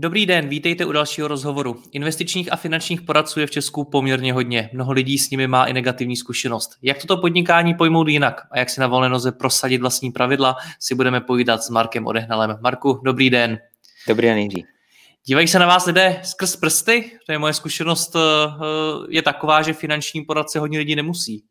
Dobrý den, vítejte u dalšího rozhovoru. Investičních a finančních poradců je v Česku poměrně hodně. Mnoho lidí s nimi má i negativní zkušenost. Jak toto podnikání pojmout jinak a jak si na volné noze prosadit vlastní pravidla, si budeme povídat s Markem Odehnalem. Marku, dobrý den. Dobrý den, Jiří. Dívají se na vás lidé skrz prsty? To je moje zkušenost, eh, je taková, že finanční poradce hodně lidí nemusí.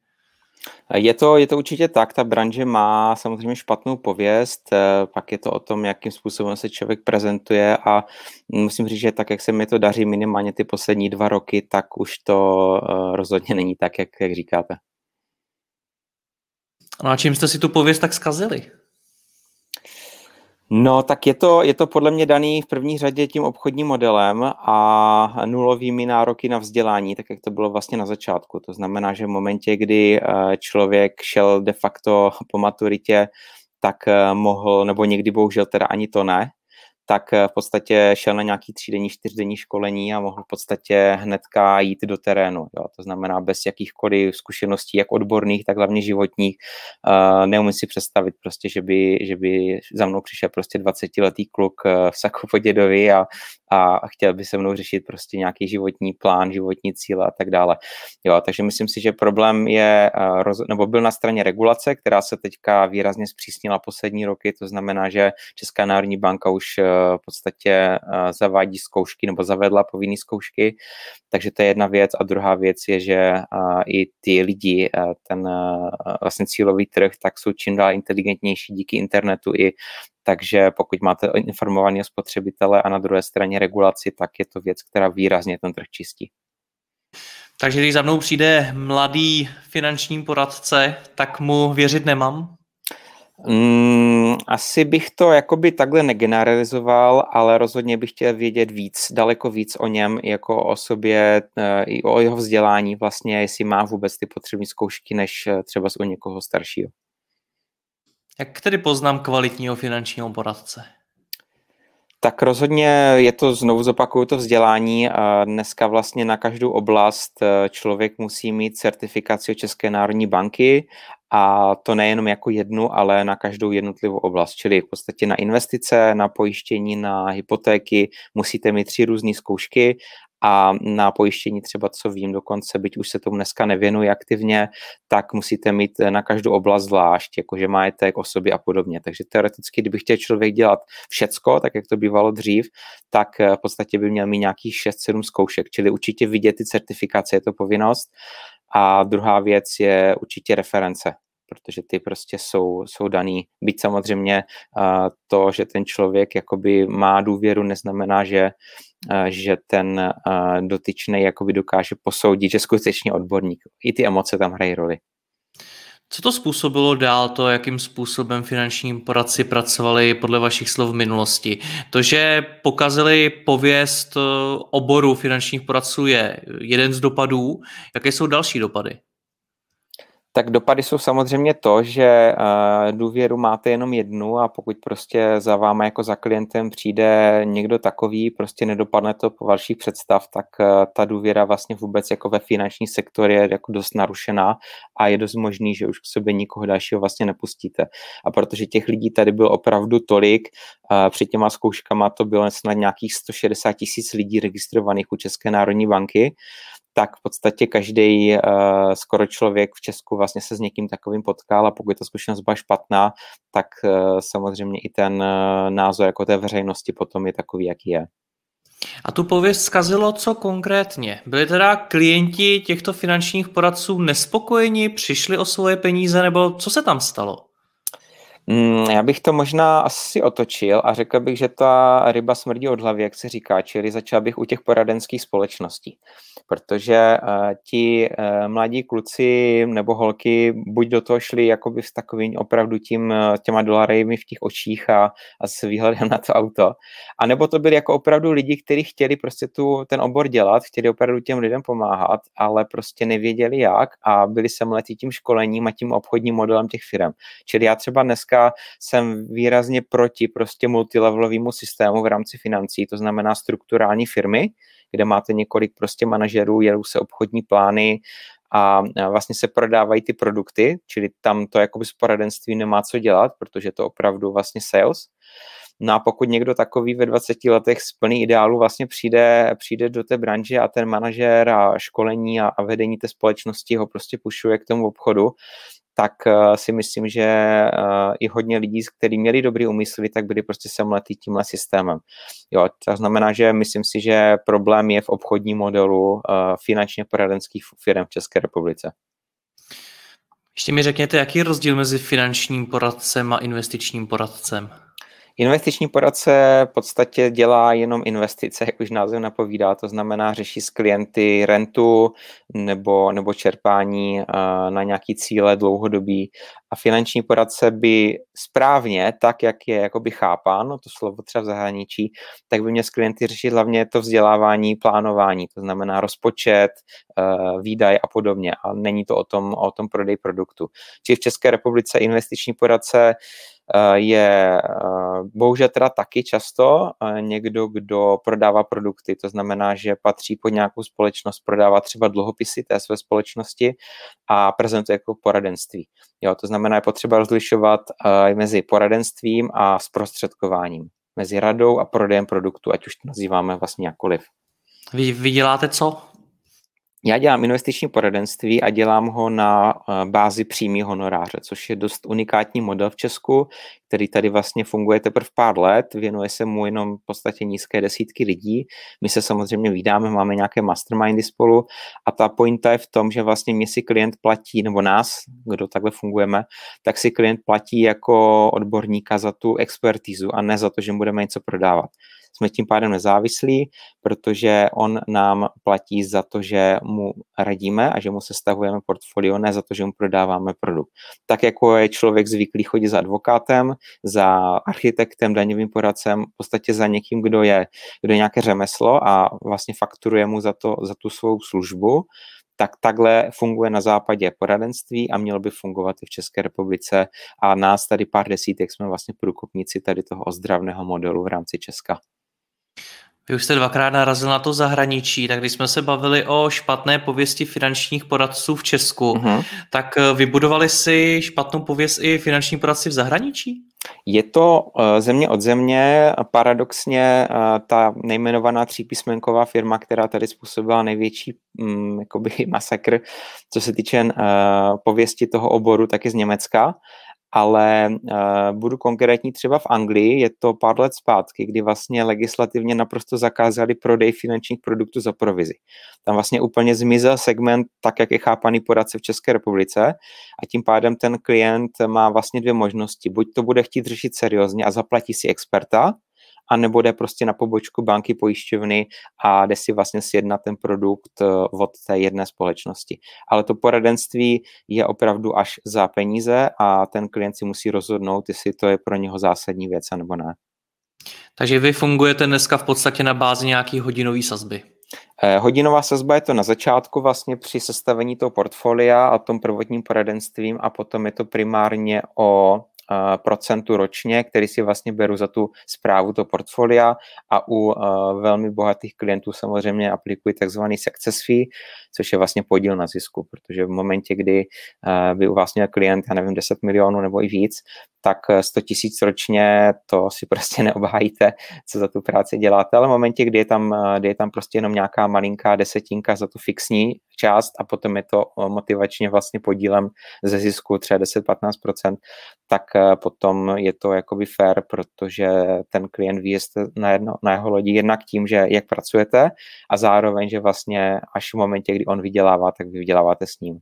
Je to, je to určitě tak, ta branže má samozřejmě špatnou pověst, eh, pak je to o tom, jakým způsobem se člověk prezentuje a musím říct, že tak, jak se mi to daří minimálně ty poslední dva roky, tak už to eh, rozhodně není tak, jak, jak říkáte. No a čím jste si tu pověst tak zkazili? No, tak je to, je to podle mě daný v první řadě tím obchodním modelem a nulovými nároky na vzdělání, tak jak to bylo vlastně na začátku. To znamená, že v momentě, kdy eh, člověk šel de facto po maturitě, tak eh, mohl, nebo někdy bohužel teda ani to ne, tak eh, v podstatě šel na nějaký třídenní, čtyřdenní školení a mohl v podstatě hnedka jít do terénu. Jo. To znamená bez jakýchkoliv zkušeností, jak odborných, tak hlavně životních. Uh, neumím si představit prostě, že by, že by za mnou přišel prostě 20-letý kluk uh, v saku po dědovi a, a chtěl by se mnou řešit prostě nějaký životní plán, životní cíle a tak dále. Jo, takže myslím si, že problém je, nebo byl na straně regulace, která se teďka výrazně zpřísnila poslední roky, to znamená, že Česká národní banka už v podstatě eh, zavádí zkoušky nebo zavedla povinné zkoušky, takže to je jedna věc a druhá věc je, že eh, i ty lidi, eh, ten vlastně cílový trh, tak jsou čím dál inteligentnější díky internetu i takže pokud máte informovaný spotřebitele a na druhé straně regulaci, tak je to věc, která výrazně ten trh čistí. Takže když za mnou přijde mladý finanční poradce, tak mu věřit nemám? Mm, asi bych to jakoby takhle negeneralizoval, ale rozhodně bych chtěl vědět víc, daleko víc o něm, jako o sobě, eh, i o jeho vzdělání vlastně, jestli má vůbec ty potřebné zkoušky, než eh, třeba u někoho staršího. Jak tedy poznám kvalitního finančního poradce? Tak rozhodně je to, znovu zopakuju to vzdělání. Dneska vlastně na každou oblast eh, člověk musí mít certifikaci od České národní banky a to nejenom jako jednu, ale na každou jednotlivou oblast, čili v podstatě na investice, na pojištění, na hypotéky musíte mít tři různé zkoušky a na pojištění třeba, co vím dokonce, byť už se tomu dneska nevěnuji aktivně, tak musíte mít na každou oblast zvlášť, jakože majetek, osoby a podobně. Takže teoreticky, kdyby chtěl člověk dělat všecko, tak jak to bývalo dřív, tak v podstatě by měl mít nějakých 6-7 zkoušek, čili určitě vidět ty certifikace, je to povinnost. A druhá věc je určitě reference, protože ty prostě jsou, jsou daný. Byť samozřejmě uh, to, že ten člověk jakoby má důvěru, neznamená, že, uh, že ten uh, dotyčný jakoby dokáže posoudit, že skutečně odborník. I ty emoce tam hrají roli. Co to způsobilo dál to, jakým způsobem finanční poradci pracovali podle vašich slov v minulosti? To, že pokazili pověst oboru finančních poradců je jeden z dopadů. Jaké jsou další dopady? Tak dopady jsou samozřejmě to, že uh, důvěru máte jenom jednu a pokud prostě za váma jako za klientem přijde někdo takový, prostě nedopadne to po vašich představ, tak uh, ta důvěra vlastně vůbec jako ve finanční sektor je jako dost narušená a je dost možný, že už k sobě nikoho dalšího vlastně nepustíte. A protože těch lidí tady bylo opravdu tolik, uh, před těma zkouškama to bylo snad nějakých 160 tisíc lidí registrovaných u České národní banky, tak v podstatě každý uh, skoro člověk v Česku vlastně se s někým takovým potkal a pokud ta zkušenost byla špatná, tak uh, samozřejmě i ten uh, názor jako té veřejnosti potom je takový, jaký je. A tu pověst zkazilo co konkrétně? Byli teda klienti těchto finančních poradců nespokojeni, přišli o svoje peníze, nebo co se tam stalo? Mm, já bych to možná asi otočil a řekl bych, že ta ryba smrdí od hlavy, jak se říká, čili začal bych u těch poradenských společností, protože uh, ti uh, mladí kluci nebo holky buď do toho šli jakoby s takovým opravdu tím, uh, těma dolarejmi v těch očích a, a s výhledem na to auto, a nebo to byli jako opravdu lidi, kteří chtěli prostě tu, ten obor dělat, chtěli opravdu těm lidem pomáhat, ale prostě nevěděli jak a byli semletí tím školením a tím obchodním modelem těch firm. Čili já třeba dneska jsem výrazně proti prostě multilevelovému systému v rámci financí, to znamená strukturální firmy, kde máte několik prostě manažerů, jedou se obchodní plány, a vlastně se prodávají ty produkty, čili tam to jakoby s poradenství nemá co dělat, protože to opravdu vlastně sales. No a pokud někdo takový ve 20 letech z plný ideálu vlastně přijde, přijde do té branže a ten manažer a školení a, a vedení té společnosti ho prostě pušuje k tomu obchodu, tak uh, si myslím, že uh, i hodně lidí, kteří měli dobrý úmysly, tak byli prostě semletý tímhle systémem. Jo, to znamená, že myslím si, že problém je v obchodním modelu uh, finančně poradenských firm v České republice. Ještě mi řekněte, jaký je rozdíl mezi finančním poradcem a investičním poradcem? Investiční poradce v podstatě dělá jenom investice, jak už název napovídá, to znamená řeší s klienty rentu nebo, nebo čerpání na nějaký cíle dlouhodobí. A finanční poradce by správně, tak jak je jakoby chápáno, to slovo třeba v zahraničí, tak by měl s klienty řešit hlavně to vzdělávání, plánování, to znamená rozpočet, výdaj a podobně. A není to o tom, o tom prodej produktu. Či v České republice investiční poradce Eh, je eh, bohužel teda taky často eh, někdo, kdo prodává produkty, to znamená, že patří pod nějakou společnost, prodává třeba dluhopisy té své společnosti a prezentuje jako poradenství. Jo, to znamená, je potřeba rozlišovat mezi poradenstvím a zprostředkováním, mezi radou a prodejem produktu, ať už to nazýváme vlastně jakkoliv. Vy, vy děláte co? Já dělám investiční poradenství a dělám ho na eh, bázi přímý honoráře, což je dost unikátní model v Česku, který tady vlastně funguje teprve pár let, věnuje se mu jenom v podstatě nízké desítky lidí. My se samozřejmě vydáme, máme nějaké mastermindy spolu. A ta pointa je v tom, že vlastně mě si klient platí, nebo nás, kdo takhle fungujeme, tak si klient platí jako odborníka za tu expertizu a ne za to, že budeme něco prodávat jsme tím pádem nezávislí, protože on nám platí za to, že mu radíme a že mu sestavujeme portfolio, ne za to, že mu prodáváme produkt. Tak jako je člověk zvyklý chodit za advokátem, za architektem, daňovým poradcem, v podstatě za někým, kdo je, kdo je nějaké řemeslo a vlastně fakturuje mu za, to, za tu svou službu, tak takhle funguje na západě poradenství a mělo by fungovat i v České republice a nás tady pár desítek jsme vlastně průkopníci tady toho ozdravného modelu v rámci Česka. Vy už jste dvakrát narazil na to zahraničí, tak když jsme se bavili o špatné pověsti finančních poradců v Česku, uh-huh. tak eh, vybudovali si špatnou pověst i finanční poradci v zahraničí? Je to uh, země od země. Paradoxně uh, ta nejmenovaná třípísmenková firma, která tady způsobila největší um, jakoby masakr, co se týče pověsti toho oboru, tak je z Německa ale uh, budu konkrétní třeba v Anglii, je to pár let zpátky, kdy vlastně legislativně naprosto zakázali prodej finančních produktů za provizi. Tam vlastně úplně zmizel segment tak, jak je chápaný poradce v České republice a tím pádem ten klient má vlastně dvě možnosti. Buď to bude chtít řešit seriózně a zaplatí si experta, a nebo jde prostě na pobočku banky pojišťovny a jde si vlastně sjednat ten produkt eh, od té jedné společnosti. Ale to poradenství je opravdu až za peníze a ten klient si musí rozhodnout, jestli to je pro něho zásadní věc, nebo ne. Takže vy fungujete dneska v podstatě na bázi nějaký hodinový sazby. Eh, hodinová sazba je to na začátku vlastně při sestavení toho portfolia a tom prvotním poradenstvím a potom je to primárně o procentu ročně, který si vlastně beru za tu zprávu to portfolia a u velmi bohatých klientů samozřejmě aplikuji takzvaný success fee, což je vlastně podíl na zisku, protože v momentě, kdy by u vás měl klient, já nevím, 10 milionů nebo i víc, tak 100 tisíc ročně to si prostě neobhájíte, co za tu práci děláte, ale v momentě, kdy je tam, kdy je tam prostě jenom nějaká malinká desetinka za tu fixní část a potom je to motivačně vlastně podílem ze zisku třeba 10-15%, tak potom je to jakoby fair, protože ten klient ví, jste na, jedno, na jeho lodi jednak tím, že jak pracujete a zároveň, že vlastně až v momentě, kdy on vydělává, tak vy vyděláváte s ním.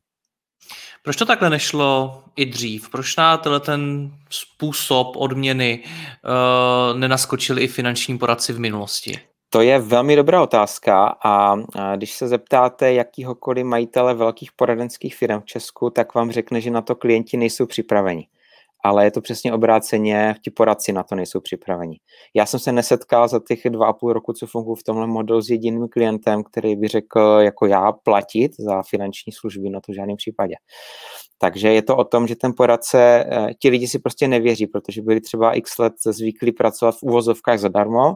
Proč to takhle nešlo i dřív? Proč na tenhle ten způsob odměny uh, nenaskočili i finanční poradci v minulosti? To je velmi dobrá otázka a když se zeptáte jakýhokoliv majitele velkých poradenských firm v Česku, tak vám řekne, že na to klienti nejsou připraveni ale je to přesně obráceně, ti poradci na to nejsou připraveni. Já jsem se nesetkal za těch dva a půl roku, co funguji v tomhle modelu s jediným klientem, který by řekl, jako já, platit za finanční služby, no to v žádném případě. Takže je to o tom, že ten poradce, eh, ti lidi si prostě nevěří, protože byli třeba x let zvyklí pracovat v uvozovkách zadarmo,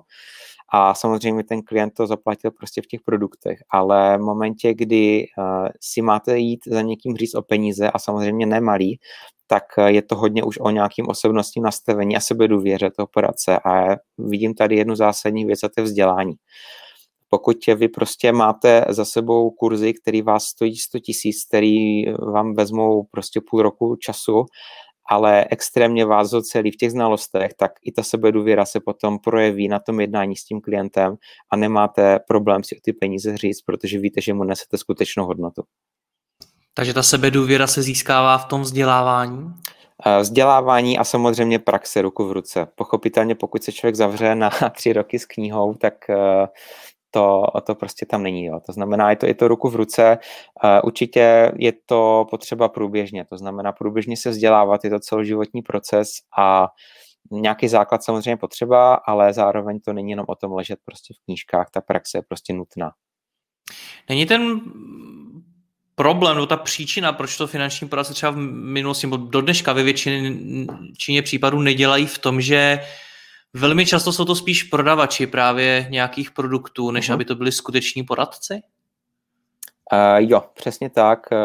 a samozřejmě ten klient to zaplatil prostě v těch produktech, ale v momentě, kdy uh, si máte jít za někým říct o peníze a samozřejmě nemalý, tak eh, je to hodně už o nějakým osobnostním nastavení a sebedůvěře toho poradce a vidím tady jednu zásadní věc a to je vzdělání. Pokud vy prostě máte za sebou kurzy, který vás stojí 100 tisíc, který vám vezmou prostě půl roku času, ale extrémně vás ocelí v těch znalostech, tak i ta sebedůvěra se potom projeví na tom jednání s tím klientem a nemáte problém si o ty peníze říct, protože víte, že mu nesete skutečnou hodnotu. Takže ta sebedůvěra se získává v tom vzdělávání? Eh, vzdělávání a samozřejmě praxe ruku v ruce. Pochopitelně, pokud se člověk zavře na tři roky s knihou, tak eh, to, to prostě tam není. Jo. To znamená, je to, je to ruku v ruce. Eh, určitě je to potřeba průběžně. To znamená, průběžně se vzdělávat, je to celoživotní proces a nějaký základ samozřejmě potřeba, ale zároveň to není jenom o tom ležet prostě v knížkách, ta praxe je prostě nutná. Není ten problém, nebo ta příčina, proč to finanční poradce třeba v minulosti, nebo do dneška ve většině případů nedělají v tom, že velmi často jsou to spíš prodavači právě nějakých produktů, než uh-huh. aby to byli skuteční poradci? Uh, jo, přesně tak. Uh,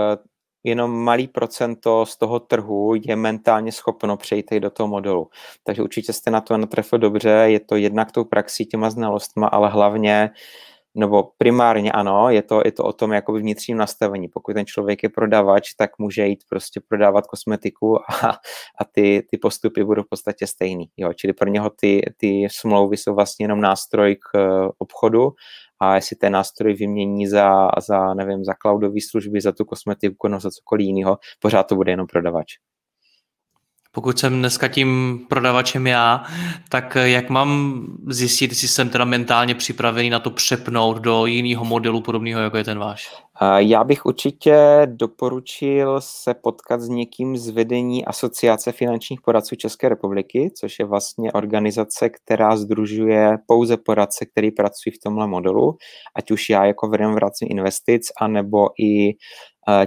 jenom malý procento z toho trhu je mentálně schopno přejít do toho modelu. Takže určitě jste na to natrefil dobře, je to jednak tou praxí, těma znalostma, ale hlavně uh, nebo primárně ano, je to, je to o tom jakoby vnitřním nastavení. Pokud ten člověk je prodavač, tak může jít prostě prodávat kosmetiku a, a ty, ty postupy budou v podstatě stejný. Jo? Čili pro něho ty, ty smlouvy jsou vlastně jenom nástroj k uh, obchodu a jestli ten nástroj vymění za, za nevím, za cloudové služby, za tu kosmetiku nebo za cokoliv jiného, pořád to bude jenom prodavač pokud jsem dneska tím prodavačem já, tak jak mám zjistit, jestli jsem teda mentálně připravený na to přepnout do jiného modelu podobného, jako je ten váš? Já bych určitě doporučil se potkat s někým z vedení Asociace finančních poradců České republiky, což je vlastně organizace, která združuje pouze poradce, který pracují v tomhle modelu, ať už já jako vedem vracím investic, anebo i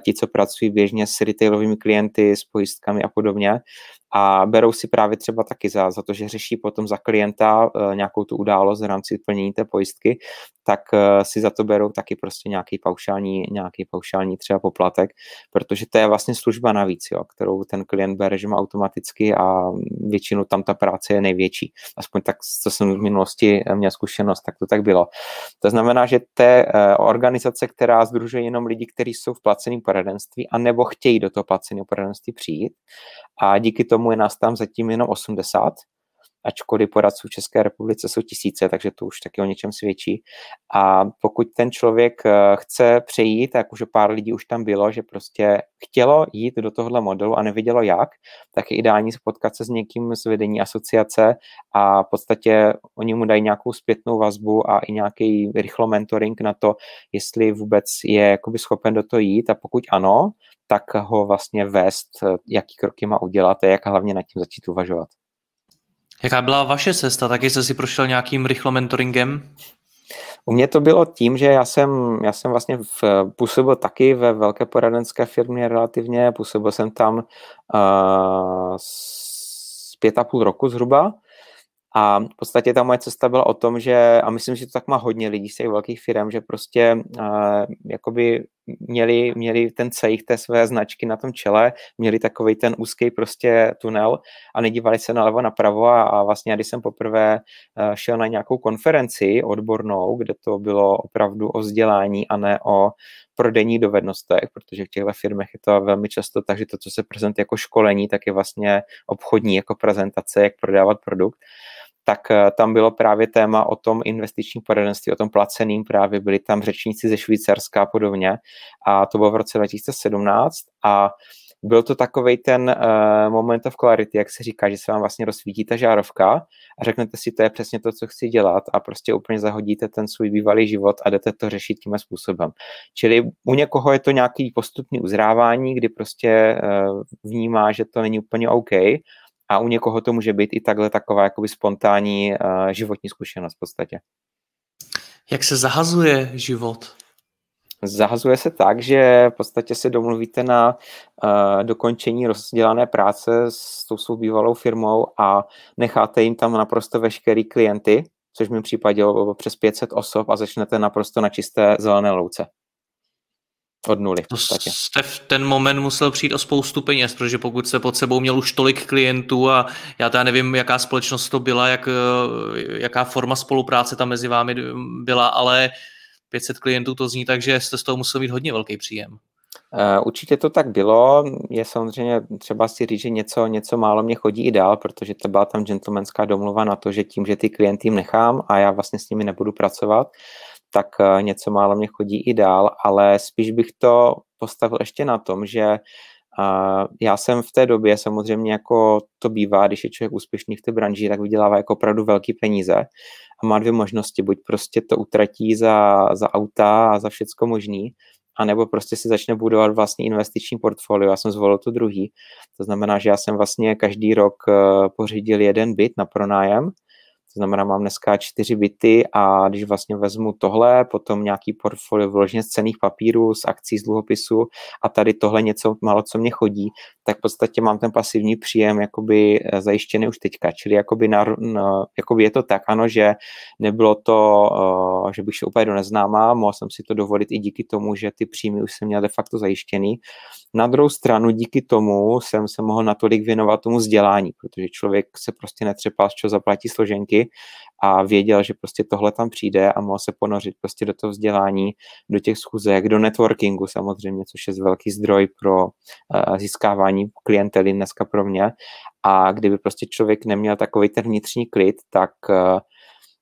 ti, co pracují běžně s retailovými klienty, s pojistkami a podobně a berou si právě třeba taky za, za to, že řeší potom za klienta uh, nějakou tu událost v rámci plnění té pojistky, tak uh, si za to berou taky prostě nějaký paušální, nějaký paušální třeba poplatek, protože to je vlastně služba navíc, jo, kterou ten klient bere, že má automaticky a většinou tam ta práce je největší. Aspoň tak, co jsem v minulosti měl zkušenost, tak to tak bylo. To znamená, že té organizace, která združuje jenom lidi, kteří jsou v placeném poradenství a nebo chtějí do toho placeného poradenství přijít a díky tomu je nás tam zatím jenom 80, ačkoliv poradců v České republice jsou tisíce, takže to už taky o něčem svědčí. A pokud ten člověk eh, chce přejít, tak už pár lidí už tam bylo, že prostě chtělo jít do tohohle modelu a nevidělo jak, tak je ideální potkat se s někým z vedení asociace a v podstatě oni mu dají nějakou zpětnou vazbu a i nějaký rychlo mentoring na to, jestli vůbec je jakoby schopen do toho jít a pokud ano, tak ho vlastně vést, jaký kroky má udělat a jak hlavně nad tím začít uvažovat. Jaká byla vaše cesta? Taky jste si prošel nějakým rychlo mentoringem? U mě to bylo tím, že já jsem, já jsem vlastně v, působil taky ve velké poradenské firmě relativně, působil jsem tam uh, pět a půl roku zhruba a v podstatě ta moje cesta byla o tom, že, a myslím, že to tak má hodně lidí z těch velkých firm, že prostě uh, jakoby měli, měli ten cejch té své značky na tom čele, měli takový ten úzký prostě tunel a nedívali se nalevo napravo a, a vlastně, když jsem poprvé uh, šel na nějakou konferenci odbornou, kde to bylo opravdu o vzdělání a ne o prodejních dovednostech, protože v těchto firmách je to velmi často tak, že to, co se prezentuje jako školení, tak je vlastně obchodní jako prezentace, jak prodávat produkt tak eh, tam bylo právě téma o tom investičním poradenství, o tom placeným právě, byli tam řečníci ze Švýcarska a podobně. A to bylo v roce 2017 a byl to takový ten uh, moment of clarity, jak se říká, že se vám vlastně rozsvítí ta žárovka a řeknete si, to je přesně to, co chci dělat. A prostě úplně zahodíte ten svůj bývalý život a jdete to řešit tím způsobem. Čili u někoho je to nějaký postupný uzrávání, kdy prostě uh, vnímá, že to není úplně OK a u někoho to může být i takhle taková jakoby spontánní uh, životní zkušenost v podstatě. Jak se zahazuje život? Zahazuje se tak, že v podstatě se domluvíte na uh, dokončení rozdělané práce s tou svou bývalou firmou a necháte jim tam naprosto veškerý klienty, což v mém případě přes 500 osob a začnete naprosto na čisté zelené louce. Od nuly. To jste v ten moment musel přijít o spoustu peněz, protože pokud jste pod sebou měl už tolik klientů a já teda nevím, jaká společnost to byla, jak, eh, jaká forma spolupráce tam mezi vámi byla, ale 500 klientů to zní tak, že jste z toho musel mít hodně velký příjem. Uh, určitě to tak bylo. Je samozřejmě třeba si říct, že něco, něco málo mě chodí i dál, protože to byla tam gentlemanská domluva na to, že tím, že ty klienty jim nechám a já vlastně s nimi nebudu pracovat, tak uh, něco málo mě chodí i dál, ale spíš bych to postavil ještě na tom, že uh, já jsem v té době samozřejmě jako to bývá, když je člověk úspěšný v té branži, tak vydělává jako opravdu velký peníze a má dvě možnosti, buď prostě to utratí za, za auta a za všecko možný, anebo prostě si začne budovat vlastní investiční portfolio. Já jsem zvolil tu druhý. To znamená, že já jsem vlastně každý rok eh, pořídil jeden byt na pronájem, znamená, mám dneska čtyři byty a když vlastně vezmu tohle, potom nějaký portfolio vloženě z cených papírů, z akcí, z dluhopisu a tady tohle něco málo, co mě chodí, tak v podstatě mám ten pasivní příjem jakoby eh, zajištěný už teďka. Čili jakoby, na, na, jakoby je to tak, ano, že nebylo to, uh, že bych šel úplně do neznáma, mohl jsem si to dovolit i díky tomu, že ty příjmy už jsem měl de facto zajištěný. Na druhou stranu díky tomu jsem se mohl natolik věnovat tomu vzdělání, protože člověk se prostě netřepal, z čeho zaplatí složenky a věděl, že prostě tohle tam přijde a mohl se ponořit prostě do toho vzdělání, do těch schůzek, do networkingu samozřejmě, což je velký zdroj pro uh, získávání klientely dneska pro mě. A kdyby prostě člověk neměl takový ten vnitřní klid, tak uh,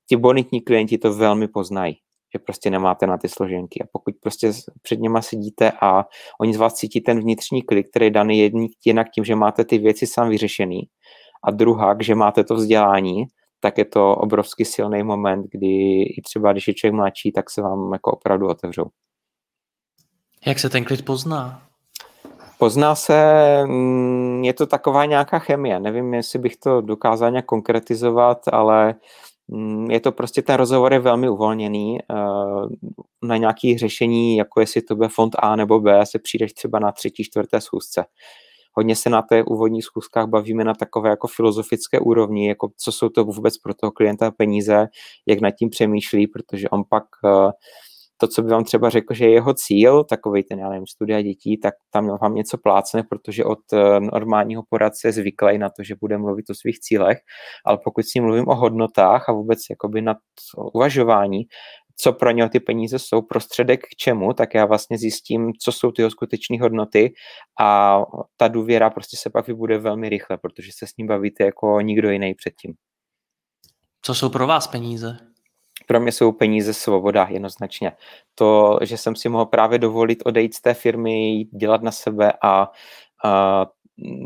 ti bonitní klienti to velmi poznají že prostě nemáte na ty složenky. A pokud prostě před něma sedíte a oni z vás cítí ten vnitřní klik, který je daný jedný, jinak tím, že máte ty věci sám vyřešený, a druhá, že máte to vzdělání, tak je to obrovský silný moment, kdy i třeba, když je člověk mladší, tak se vám jako opravdu otevřou. Jak se ten klid pozná? Pozná se, mm, je to taková nějaká chemie. Nevím, jestli bych to dokázal nějak konkretizovat, ale mm, je to prostě, ten rozhovor je velmi uvolněný. Eh, na nějaké řešení, jako jestli to bude fond A nebo B, se přijdeš třeba na třetí, čtvrté schůzce hodně se na té úvodních schůzkách bavíme na takové jako filozofické úrovni, jako co jsou to vůbec pro toho klienta peníze, jak nad tím přemýšlí, protože on pak eh, to, co by vám třeba řekl, že je jeho cíl, takový ten, já nevím, studia dětí, tak tam vám něco plácne, protože od eh, normálního poradce je zvyklý na to, že bude mluvit o svých cílech, ale pokud s ním mluvím o hodnotách a vůbec jakoby nad uvažování, co pro něho ty peníze jsou, prostředek k čemu, tak já vlastně zjistím, co jsou ty jeho skutečné hodnoty a ta důvěra prostě se pak vybude velmi rychle, protože se s ním bavíte jako nikdo jiný předtím. Co jsou pro vás peníze? Pro mě jsou peníze svoboda, jednoznačně. To, že jsem si mohl právě dovolit odejít z té firmy, dělat na sebe a, a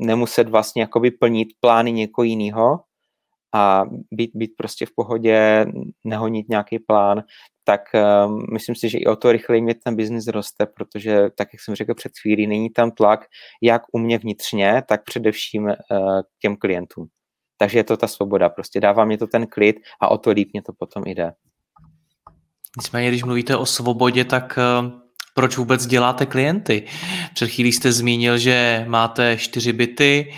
nemuset vlastně jakoby plnit plány někoho jiného, a být, být prostě v pohodě, nehonit nějaký plán, tak um, myslím si, že i o to rychleji mě ten biznis roste, protože, tak jak jsem řekl před chvílí, není tam tlak jak u mě vnitřně, tak především uh, k těm klientům. Takže je to ta svoboda, prostě dává mě to ten klid a o to líp mě to potom jde. Nicméně, když mluvíte o svobodě, tak uh proč vůbec děláte klienty. Před chvílí jste zmínil, že máte čtyři byty,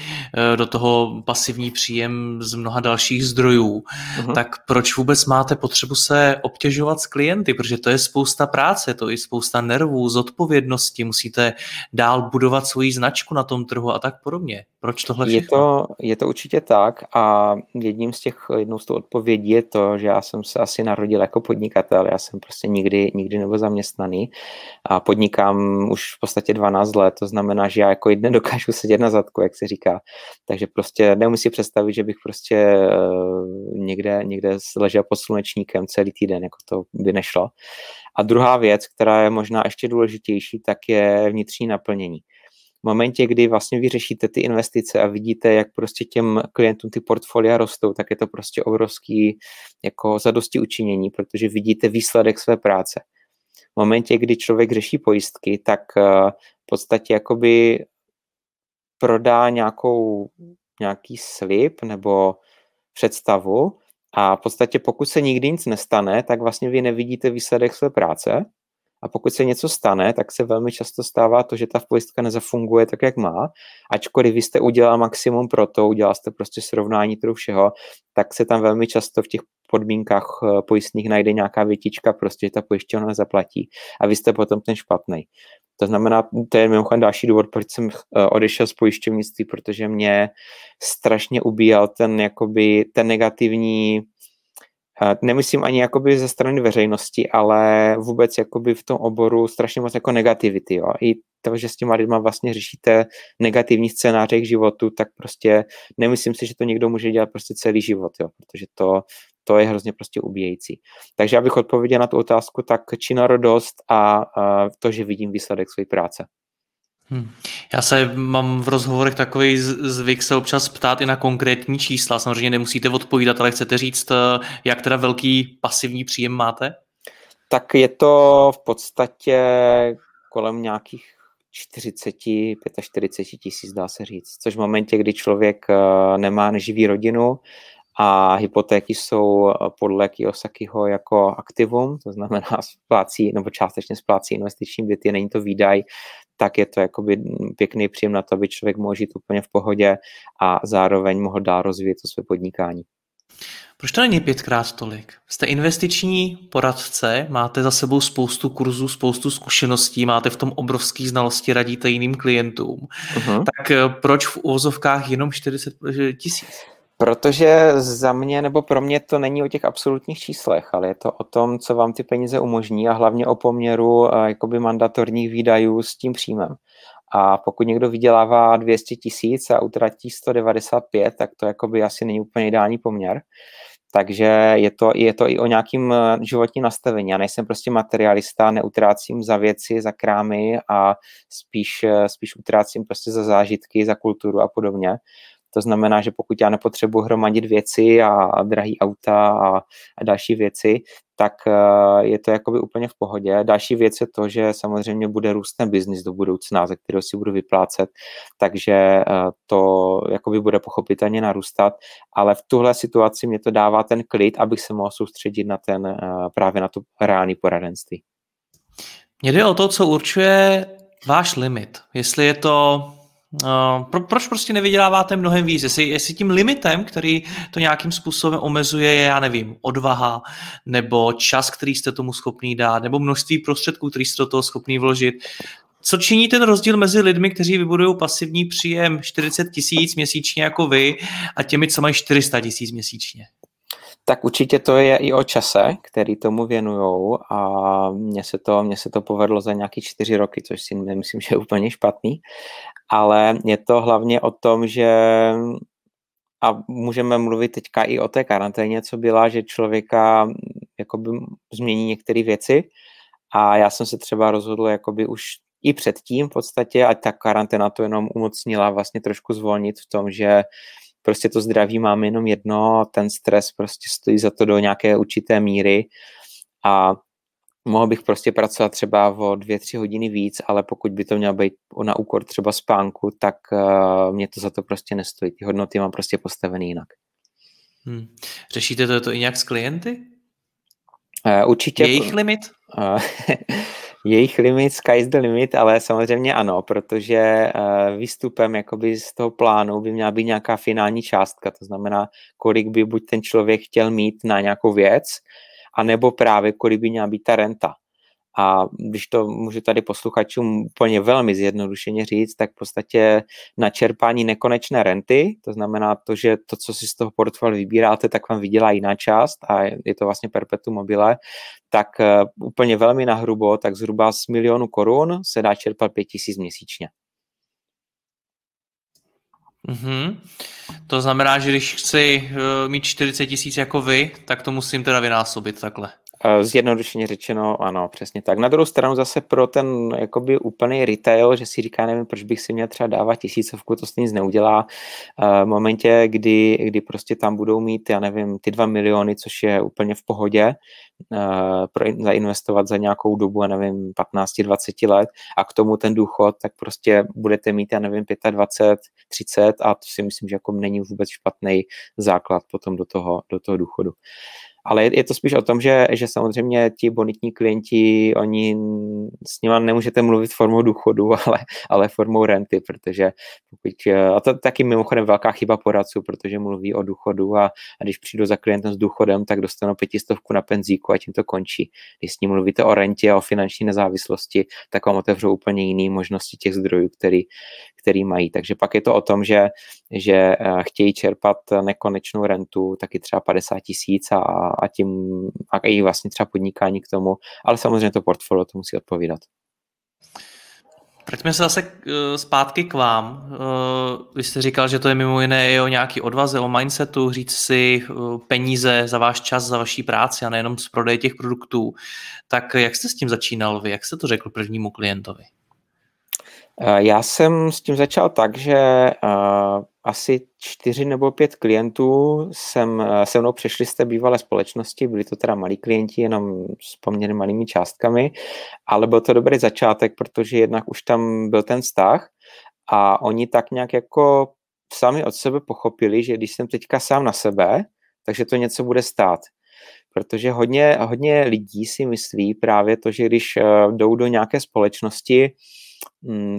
eh, do toho pasivní příjem z mnoha dalších zdrojů. Uh-huh. Tak proč vůbec máte potřebu se obtěžovat s klienty? Protože to je spousta práce, to je spousta nervů, zodpovědnosti, musíte dál budovat svoji značku na tom trhu a tak podobně. Proč tohle všechno? Je to, je to určitě tak a jedním z těch, jednou z těch odpovědí je to, že já jsem se asi narodil jako podnikatel, já jsem prostě nikdy, nikdy nebyl zaměstnaný a podnikám už v podstatě 12 let, to znamená, že já jako jedne dokážu sedět na zadku, jak se říká. Takže prostě neumím si představit, že bych prostě eh, někde, někde ležel pod slunečníkem celý týden, jako to by nešlo. A druhá věc, která je možná ještě důležitější, tak je vnitřní naplnění. V momentě, kdy vlastně vy řešíte ty investice a vidíte, jak prostě těm klientům ty portfolia rostou, tak je to prostě obrovský jako zadosti učinění, protože vidíte výsledek své práce. V momentě, kdy člověk řeší pojistky, tak eh, v podstatě jakoby prodá nějakou, nějaký slib nebo představu a v podstatě pokud se nikdy nic nestane, tak vlastně vy nevidíte výsledek své práce a pokud se něco stane, tak se velmi často stává to, že ta pojistka nezafunguje tak, jak má. Ačkoliv vy jste udělal maximum pro to, udělal jste prostě srovnání toho všeho, tak se tam velmi často v těch podmínkách eh, pojistných najde nějaká větička, prostě, ta pojišťovna nezaplatí a vy jste potom ten špatný. To znamená, to je mimochodem další důvod, proč jsem eh, odešel z pojišťovnictví, protože mě strašně ubíjal ten, jakoby, ten negativní nemyslím ani jakoby ze strany veřejnosti, ale vůbec jakoby v tom oboru strašně moc jako negativity, jo. I to, že s těma lidma vlastně řešíte negativní scénáře k životu, tak prostě nemyslím si, že to někdo může dělat prostě celý život, jo, protože to, to je hrozně prostě ubíjející. Takže abych odpověděl na tu otázku, tak činorodost a, a to, že vidím výsledek své práce. Hmm. Já se mám v rozhovorech takový zvyk se občas ptát i na konkrétní čísla. Samozřejmě nemusíte odpovídat, ale chcete říct, eh, jak teda velký pasivní příjem máte? Tak je to v podstatě kolem nějakých 40, 45 tisíc, dá se říct. Což v momentě, kdy člověk eh, nemá neživý rodinu a hypotéky jsou eh, podle Kiyosakiho jako aktivum, to znamená splácí nebo částečně splácí investiční byty, není to výdaj, tak je to jakoby pěkný příjem na to, aby člověk mohl žít úplně v pohodě a zároveň mohl dál rozvíjet to své podnikání. Proč to není pětkrát tolik? Jste investiční poradce, máte za sebou spoustu kurzů, spoustu zkušeností, máte v tom obrovský znalosti, radíte jiným klientům. Uh-huh. Tak eh, proč v úvozovkách jenom 40 tisíc? Protože za mě nebo pro mě to není o těch absolutních číslech, ale je to o tom, co vám ty peníze umožní a hlavně o poměru eh, jakoby mandatorních výdajů s tím příjmem. A pokud někdo vydělává 200 tisíc a utratí 195, tak to jakoby asi není úplně ideální poměr. Takže je to, je to i o nějakým eh, životním nastavení. Já nejsem prostě materialista, neutrácím za věci, za krámy a spíš, eh, spíš utrácím prostě za zážitky, za kulturu a podobně. To znamená, že pokud já nepotřebuji hromadit věci a, drahý auta a, a další věci, tak uh, je to jakoby úplně v pohodě. Další věc je to, že samozřejmě bude růst ten biznis do budoucna, ze kterého si budu vyplácet, takže uh, to jakoby bude pochopitelně narůstat, ale v tuhle situaci mě to dává ten klid, abych se mohl soustředit na ten, uh, právě na to reální poradenství. Mně jde o to, co určuje váš limit. Jestli je to Uh, pro, proč prostě nevyděláváte mnohem víc? Jestli, jestli tím limitem, který to nějakým způsobem omezuje, je, já nevím, odvaha, nebo čas, který jste tomu schopný dát, nebo množství prostředků, který jste do toho schopný vložit. Co činí ten rozdíl mezi lidmi, kteří vybudují pasivní příjem 40 tisíc měsíčně jako vy a těmi, co mají 400 tisíc měsíčně? Tak určitě to je i o čase, který tomu věnujou a mně se to, mně se to povedlo za nějaký čtyři roky, což si nemyslím, že je úplně špatný, ale je to hlavně o tom, že a můžeme mluvit teďka i o té karanténě, co byla, že člověka jakoby změní některé věci. A já jsem se třeba rozhodl jakoby už i předtím v podstatě, ať ta karanténa to jenom umocnila vlastně trošku zvolnit v tom, že prostě to zdraví máme jenom jedno, ten stres prostě stojí za to do nějaké určité míry a mohl bych prostě pracovat třeba o dvě, tři hodiny víc, ale pokud by to mělo být na úkor třeba spánku, tak uh, mě to za to prostě nestojí. Ty hodnoty mám prostě postavený jinak. Hmm. Řešíte to, to i nějak s klienty? Uh, určitě. Jejich limit? Uh, jejich limit, sky's the limit, ale samozřejmě ano, protože uh, výstupem jakoby z toho plánu by měla být nějaká finální částka, to znamená, kolik by buď ten člověk chtěl mít na nějakou věc, anebo právě kolik by měla být ta renta. A když to můžu tady posluchačům úplně velmi zjednodušeně říct, tak v podstatě na čerpání nekonečné renty, to znamená to, že to, co si z toho portfolia vybíráte, tak vám vydělá jiná část a je to vlastně perpetuum mobile, tak uh, úplně velmi nahrubo, tak zhruba z milionu korun se dá čerpat pět tisíc měsíčně. Mm-hmm. To znamená, že když chci uh, mít 40 tisíc jako vy, tak to musím teda vynásobit takhle. Eh, zjednodušeně řečeno, ano, přesně tak. Na druhou stranu zase pro ten jakoby úplný retail, že si říká, nevím, proč bych si měl třeba dávat tisícovku, to s nic neudělá. Eh, v momentě, kdy, kdy prostě tam budou mít, já nevím, ty dva miliony, což je úplně v pohodě, eh, pro, zainvestovat za nějakou dobu, já nevím, 15-20 let a k tomu ten důchod, tak prostě budete mít, já nevím, 25, 30 a to si myslím, že jako není vůbec špatný základ potom do toho, do toho důchodu. Ale je, to spíš o tom, že, že samozřejmě ti bonitní klienti, oni s nimi nemůžete mluvit formou důchodu, ale, ale formou renty, protože pokud, a to taky mimochodem velká chyba poradců, protože mluví o důchodu a, a když přijdu za klientem s důchodem, tak dostanou pětistovku na penzíku a tím to končí. Když s ním mluvíte o rentě a o finanční nezávislosti, tak vám otevřou úplně jiné možnosti těch zdrojů, který, který mají. Takže pak je to o tom, že, že eh, chtějí čerpat nekonečnou rentu, taky třeba 50 tisíc a, a tím a i vlastně třeba podnikání k tomu, ale samozřejmě to portfolio to musí odpovídat. Vraťme se zase eh, zpátky k vám. Eh, vy jste říkal, že to je mimo jiné i o nějaký odvaze, o mindsetu, říct si peníze za váš čas, za vaší práci a nejenom z prodeje těch produktů. Tak jak jste s tím začínal vy? Jak jste to řekl prvnímu klientovi? Eh, já jsem s tím začal tak, že uh, asi čtyři nebo pět klientů jsem, uh, se mnou přešli z té bývalé společnosti, byli to teda malí klienti, jenom s poměrně malými částkami, ale byl to dobrý začátek, protože jednak už tam byl ten vztah a oni tak nějak jako sami od sebe pochopili, že když jsem teďka sám na sebe, takže to něco bude stát. Protože hodně, hodně lidí si myslí právě to, že když jdou do nějaké společnosti,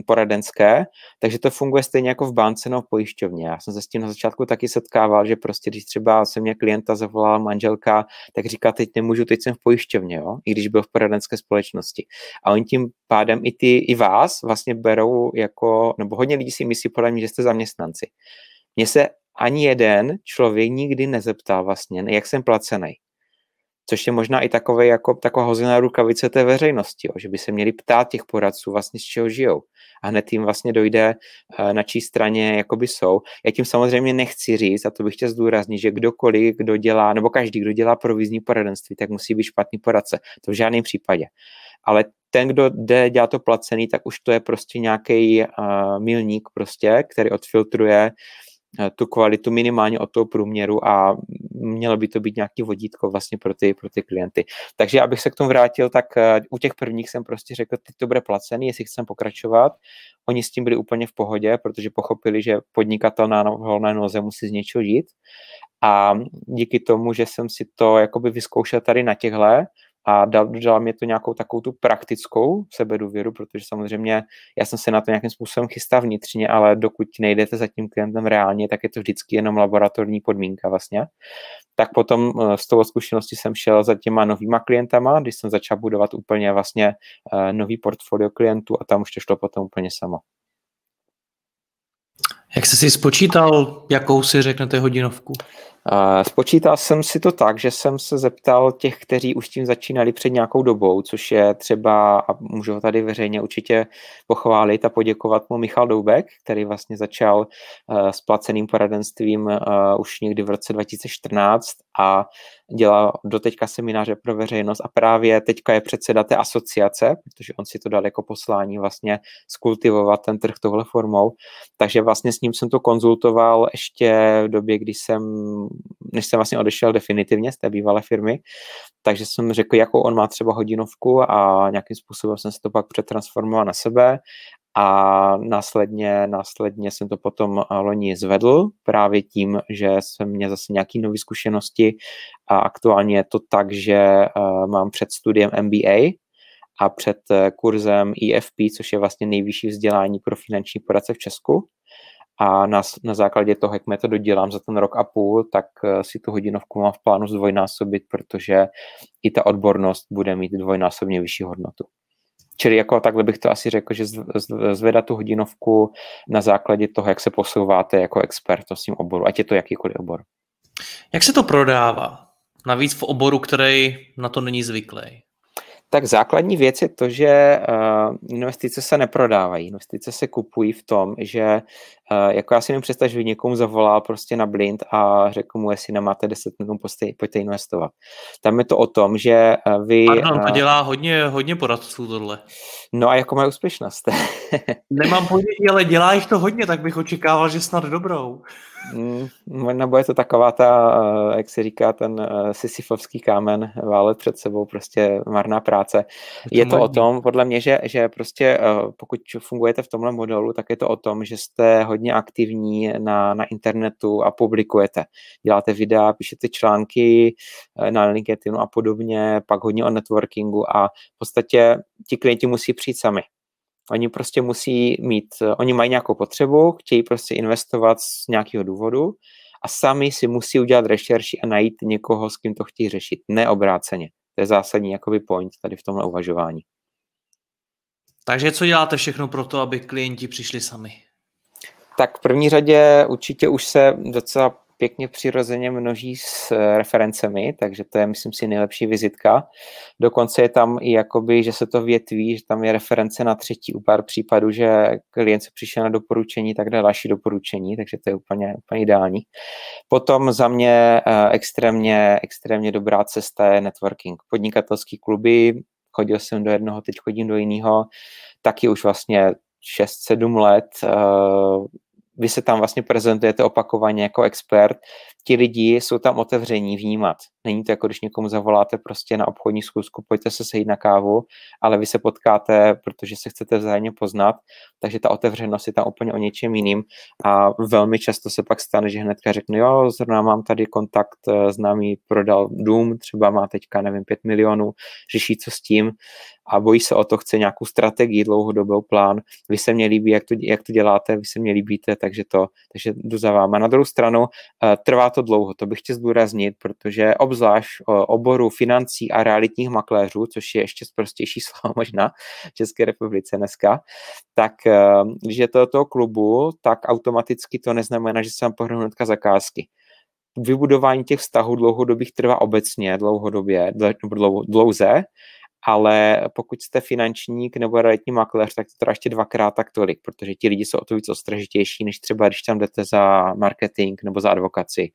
poradenské, takže to funguje stejně jako v bance nebo v pojišťovně. Já jsem se s tím na začátku taky setkával, že prostě když třeba se mě klienta zavolala manželka, tak říká, teď nemůžu, teď jsem v pojišťovně, jo? i když byl v poradenské společnosti. A oni tím pádem i ty, i vás vlastně berou jako, nebo hodně lidí si myslí podle mě, že jste zaměstnanci. Mně se ani jeden člověk nikdy nezeptal vlastně, jak jsem placený což je možná i takové, jako, taková hozená rukavice té veřejnosti, jo, že by se měli ptát těch poradců vlastně z čeho žijou a hned jim vlastně dojde, eh, na čí straně jakoby jsou. Já tím samozřejmě nechci říct, a to bych chtěl zdůraznit, že kdokoliv, kdo dělá, nebo každý, kdo dělá provizní poradenství, tak musí být špatný poradce. To v žádném případě. Ale ten, kdo jde dělat to placený, tak už to je prostě nějaký uh, milník prostě, který odfiltruje uh, Eh, tu kvalitu minimálně od toho průměru a mělo by to být nějaký vodítko vlastně pro ty, pro ty klienty. Takže abych se k tomu vrátil, tak eh, u těch prvních jsem prostě řekl, teď to bude placený, jestli chcem pokračovat. Oni s tím byli úplně v pohodě, protože pochopili, že podnikatel na volné noze musí z něčeho žít. A díky tomu, že jsem si to jakoby vyzkoušel tady na těchhle, a dal, dal mě to nějakou takovou tu praktickou sebedůvěru, protože samozřejmě já jsem se na to nějakým způsobem chystal vnitřně, ale dokud nejdete za tím klientem reálně, tak je to vždycky jenom laboratorní podmínka vlastně. Tak potom s eh, tou zkušeností jsem šel za těma novýma klientama, když jsem začal budovat úplně vlastně eh, nový portfolio klientů a tam už to šlo potom úplně samo. Jak jsi si spočítal, jakou si řeknete hodinovku? Spočítal jsem si to tak, že jsem se zeptal těch, kteří už tím začínali před nějakou dobou, což je třeba, a můžu ho tady veřejně určitě pochválit a poděkovat mu Michal Doubek, který vlastně začal s placeným poradenstvím už někdy v roce 2014 a dělá doteďka semináře pro veřejnost a právě teďka je předseda té asociace, protože on si to dal jako poslání vlastně skultivovat ten trh tohle formou. Takže vlastně s ním jsem to konzultoval ještě v době, kdy jsem, než jsem vlastně odešel definitivně z té bývalé firmy, takže jsem řekl, jakou on má třeba hodinovku a nějakým způsobem jsem se to pak přetransformoval na sebe a následně, následně jsem to potom loni zvedl právě tím, že jsem měl zase nějaké nové zkušenosti a aktuálně je to tak, že mám před studiem MBA a před e, kurzem EFP, což je vlastně nejvyšší vzdělání pro finanční poradce v Česku. A na, na základě toho, jak to dodělám za ten rok a půl, tak e, si tu hodinovku mám v plánu zdvojnásobit, protože i ta odbornost bude mít dvojnásobně vyšší hodnotu. Čili jako takhle bych to asi řekl, že zvedat tu hodinovku na základě toho, jak se posouváte jako expert v tím oboru, ať je to jakýkoliv obor. Jak se to prodává? Navíc v oboru, který na to není zvyklý. Tak základní věc je to, že uh, investice se neprodávají. Investice se kupují v tom, že jako já si mi představ, že někomu zavolal prostě na blind a řekl mu, jestli nemáte 10 minut, pojďte, pojďte investovat. Tam je to o tom, že vy... Pardon, to dělá hodně, hodně poradců tohle. No a jako mají úspěšnost? Nemám ponětí, ale dělá jich to hodně, tak bych očekával, že snad dobrou. Mm, nebo je to taková ta, eh, jak se říká, ten eh, sisyfovský kámen válet před sebou, prostě marná práce. Je to, je to o tom, podle mě, že, že prostě eh, pokud fungujete v tomhle modelu, tak je to o tom, že jste hodně aktivní na, na internetu a publikujete. Děláte videa, píšete články na LinkedInu a podobně, pak hodně o networkingu a v podstatě ti klienti musí přijít sami. Oni prostě musí mít, oni mají nějakou potřebu, chtějí prostě investovat z nějakého důvodu a sami si musí udělat rešerši a najít někoho, s kým to chtějí řešit, neobráceně. To je zásadní jakoby point tady v tomhle uvažování. Takže co děláte všechno pro to, aby klienti přišli sami? Tak v první řadě určitě už se docela pěkně přirozeně množí s eh, referencemi, takže to je, myslím si, nejlepší vizitka. Dokonce je tam i jakoby, že se to větví, že tam je reference na třetí u pár případů, že klient se přišel na doporučení, tak dá další doporučení, takže to je úplně, úplně ideální. Potom za mě eh, extrémně, extrémně dobrá cesta je networking. Podnikatelský kluby, chodil jsem do jednoho, teď chodím do jiného, taky už vlastně 6-7 let eh, vy se tam vlastně prezentujete opakovaně jako expert, ti lidi jsou tam otevření vnímat. Není to jako když někomu zavoláte prostě na obchodní zkusku, pojďte se sejít na kávu, ale vy se potkáte, protože se chcete vzájemně poznat, takže ta otevřenost je tam úplně o něčem jiným a velmi často se pak stane, že hnedka řeknu, jo, zrovna mám tady kontakt, eh, známý prodal dům, třeba má teďka, nevím, 5 milionů, řeší co s tím a bojí se o to, chce nějakou strategii, dlouhodobou plán. Vy se mě líbí, jak to, jak to děláte, vy se mě líbíte, takže to, takže jdu za váma. Na druhou stranu uh, trvá to dlouho, to bych chtěl zdůraznit, protože obzvlášť uh, oboru financí a realitních makléřů, což je ještě prostější slovo možná v České republice dneska, tak uh, když je to do toho klubu, tak automaticky to neznamená, že se vám pohrnou zakázky. Vybudování těch vztahů dlouhodobých trvá obecně dlouhodobě, dlou, dlouze ale pokud jste finančník nebo realitní makléř, tak to teda ještě dvakrát tak tolik, protože ti lidi jsou o to víc ostražitější, než třeba když tam jdete za marketing nebo za advokaci.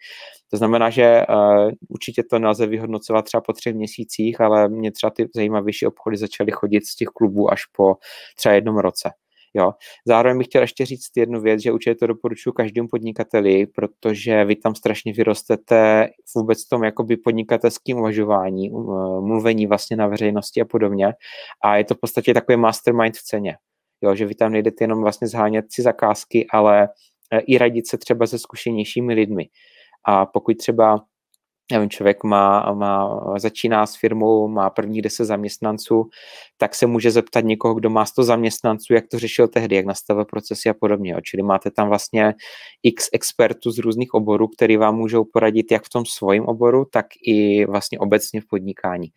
To znamená, že uh, určitě to nelze vyhodnocovat třeba po třech měsících, ale mě třeba ty zajímavější obchody začaly chodit z těch klubů až po třeba jednom roce. Jo. Zároveň bych chtěl ještě říct jednu věc, že určitě to doporučuji každému podnikateli, protože vy tam strašně vyrostete vůbec v tom jakoby podnikatelském uvažování, mluvení vlastně na veřejnosti a podobně. A je to v podstatě takový mastermind v ceně. Jo, že vy tam nejdete jenom vlastně zhánět si zakázky, ale e, i radit se třeba se zkušenějšími lidmi. A pokud třeba nevím, člověk má, má, začíná s firmou, má první deset zaměstnanců, tak se může zeptat někoho, kdo má 100 zaměstnanců, jak to řešil tehdy, jak nastavil procesy a podobně. Jo. Čili máte tam vlastně x expertů z různých oborů, který vám můžou poradit jak v tom svém oboru, tak i vlastně obecně v podnikání.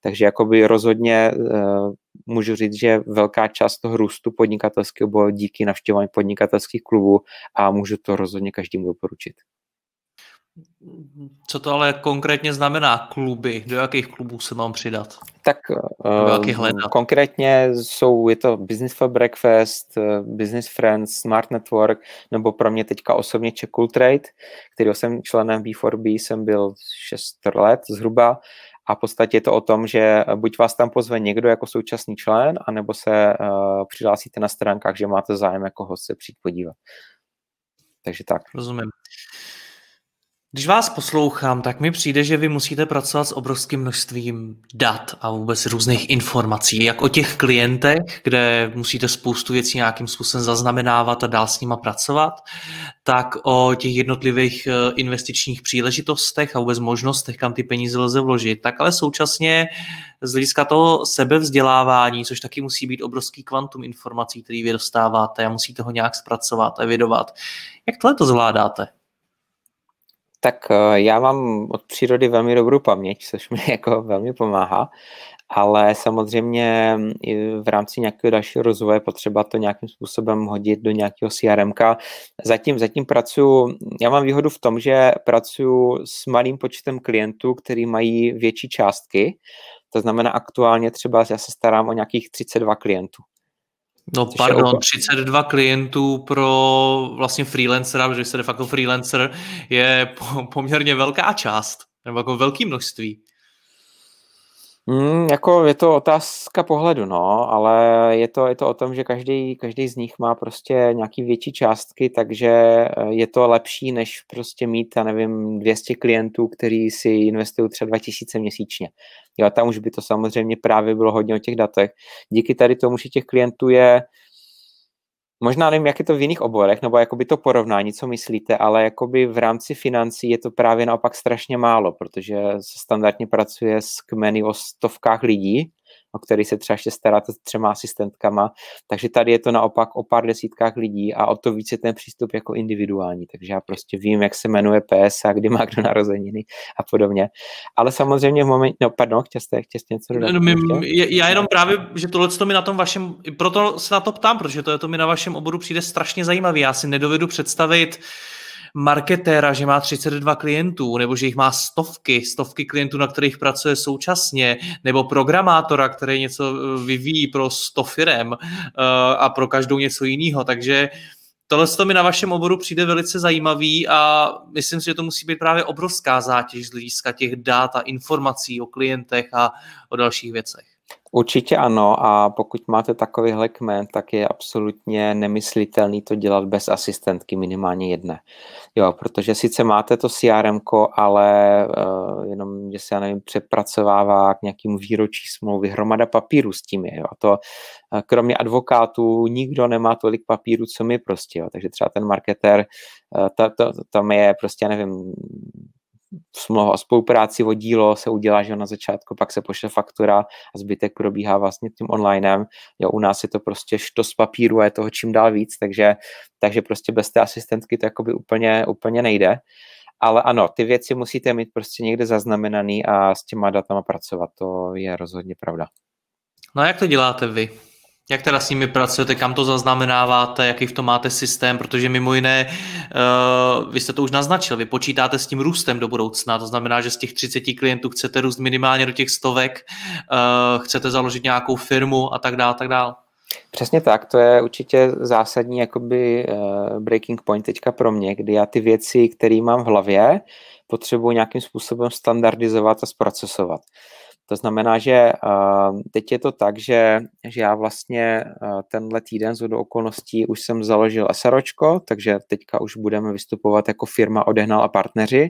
Takže jakoby rozhodně uh, můžu říct, že velká část toho růstu podnikatelského bylo díky navštěvování podnikatelských klubů a můžu to rozhodně každému doporučit. Co to ale konkrétně znamená kluby? Do jakých klubů se mám přidat? Tak uh, konkrétně jsou, je to Business for Breakfast, uh, Business Friends, Smart Network, nebo pro mě teďka osobně Checkul Trade, který jsem členem B4B, jsem byl 6 let zhruba, a v podstatě je to o tom, že buď vás tam pozve někdo jako současný člen, anebo se uh, přihlásíte na stránkách, že máte zájem jako host se přijít podívat. Takže tak. Rozumím. Když vás poslouchám, tak mi přijde, že vy musíte pracovat s obrovským množstvím dat a vůbec různých informací, jak o těch klientech, kde musíte spoustu věcí nějakým způsobem zaznamenávat a dál s nima pracovat, tak o těch jednotlivých eh, investičních příležitostech a vůbec možnostech, kam ty peníze lze vložit, tak ale současně z hlediska toho sebevzdělávání, což taky musí být obrovský kvantum informací, který vy dostáváte a musíte ho nějak zpracovat, evidovat. Jak tohle to zvládáte? Tak eh, já mám od přírody velmi dobrou paměť, což mi jako velmi pomáhá, ale samozřejmě mm, v rámci nějakého dalšího rozvoje potřeba to nějakým způsobem hodit do nějakého CRM. Zatím, zatím pracuji, já mám výhodu v tom, že pracuji s malým počtem klientů, který mají větší částky, to znamená aktuálně třeba já se starám o nějakých 32 klientů. No pardon, 32 klientů pro vlastně freelancera, protože jste de facto freelancer, je poměrně velká část, nebo jako velké množství. Mm, jako je to otázka pohledu, no, ale je to, je to o tom, že každý, každý z nich má prostě nějaký větší částky, takže eh, je to lepší, než prostě mít, já nevím, 200 klientů, kteří si investují třeba 2000 měsíčně. Jo, tam už by to samozřejmě právě bylo hodně o těch datech. Díky tady tomu, že těch klientů je možná nevím, jak je to v jiných oborech, nebo jakoby to porovnání, co myslíte, ale jakoby v rámci financí je to právě naopak strašně málo, protože se standardně pracuje s kmeny o stovkách lidí o který se třeba ještě staráte s třema asistentkama, takže tady je to naopak o pár desítkách lidí a o to více ten přístup jako individuální, takže já prostě vím, jak se jmenuje PS a kdy má kdo narozeniny a podobně. Ale samozřejmě v momentě, no pardon, chtěl jste, chtěl jste něco dodat? No, já jenom právě, že tohle to mi na tom vašem, proto se na to ptám, protože to, je to mi na vašem oboru přijde strašně zajímavý. Já si nedovedu představit, marketéra, že má 32 klientů, nebo že jich má stovky, stovky klientů, na kterých pracuje současně, nebo programátora, který něco eh, vyvíjí pro 100 firem uh, a pro každou něco jiného. Takže tohle to mi na vašem oboru přijde velice zajímavý a myslím si, že to musí být právě obrovská zátěž z hlediska těch dát a informací o klientech a o dalších věcech. Určitě ano a pokud máte takovýhle kmen, tak je absolutně nemyslitelný to dělat bez asistentky minimálně jedné. Jo, protože sice máte to CRM, ale uh, jenom, že se, já nevím, přepracovává k nějakému výročí smlouvy, hromada papíru s tím je, jo. A to uh, kromě advokátů nikdo nemá tolik papíru, co my prostě, jo. Takže třeba ten marketer, uh, ta, to, tam je prostě, já nevím, smlouva o spolupráci o dílo se udělá, že na začátku, pak se pošle faktura a zbytek probíhá vlastně tím onlinem. Jo, u nás je to prostě što z papíru a je toho čím dál víc, takže, takže prostě bez té asistentky to jakoby úplně, úplně nejde. Ale ano, ty věci musíte mít prostě někde zaznamenaný a s těma datama pracovat, to je rozhodně pravda. No a jak to děláte vy? Jak teda s nimi pracujete, kam to zaznamenáváte, jaký v tom máte systém, protože mimo jiné, uh, vy jste to už naznačil, vy počítáte s tím růstem do budoucna, to znamená, že z těch 30 klientů chcete růst minimálně do těch stovek, uh, chcete založit nějakou firmu a tak dále, tak dále. Přesně tak, to je určitě zásadní jakoby uh, breaking point teďka pro mě, kdy já ty věci, které mám v hlavě, potřebuji nějakým způsobem standardizovat a zprocesovat. To znamená, že uh, teď je to tak, že, že já vlastně uh, tenhle týden z okolností už jsem založil SROčko, takže teďka už budeme vystupovat jako firma Odehnal a partneři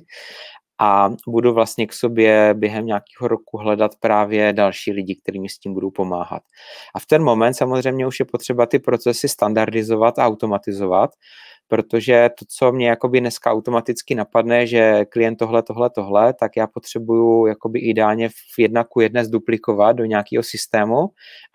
a budu vlastně k sobě během nějakého roku hledat právě další lidi, kteří mi s tím budou pomáhat. A v ten moment samozřejmě už je potřeba ty procesy standardizovat a automatizovat, protože to, co mě jakoby dneska automaticky napadne, že klient tohle, tohle, tohle, tak já potřebuju jakoby ideálně v jedna ku jedné zduplikovat do nějakého systému,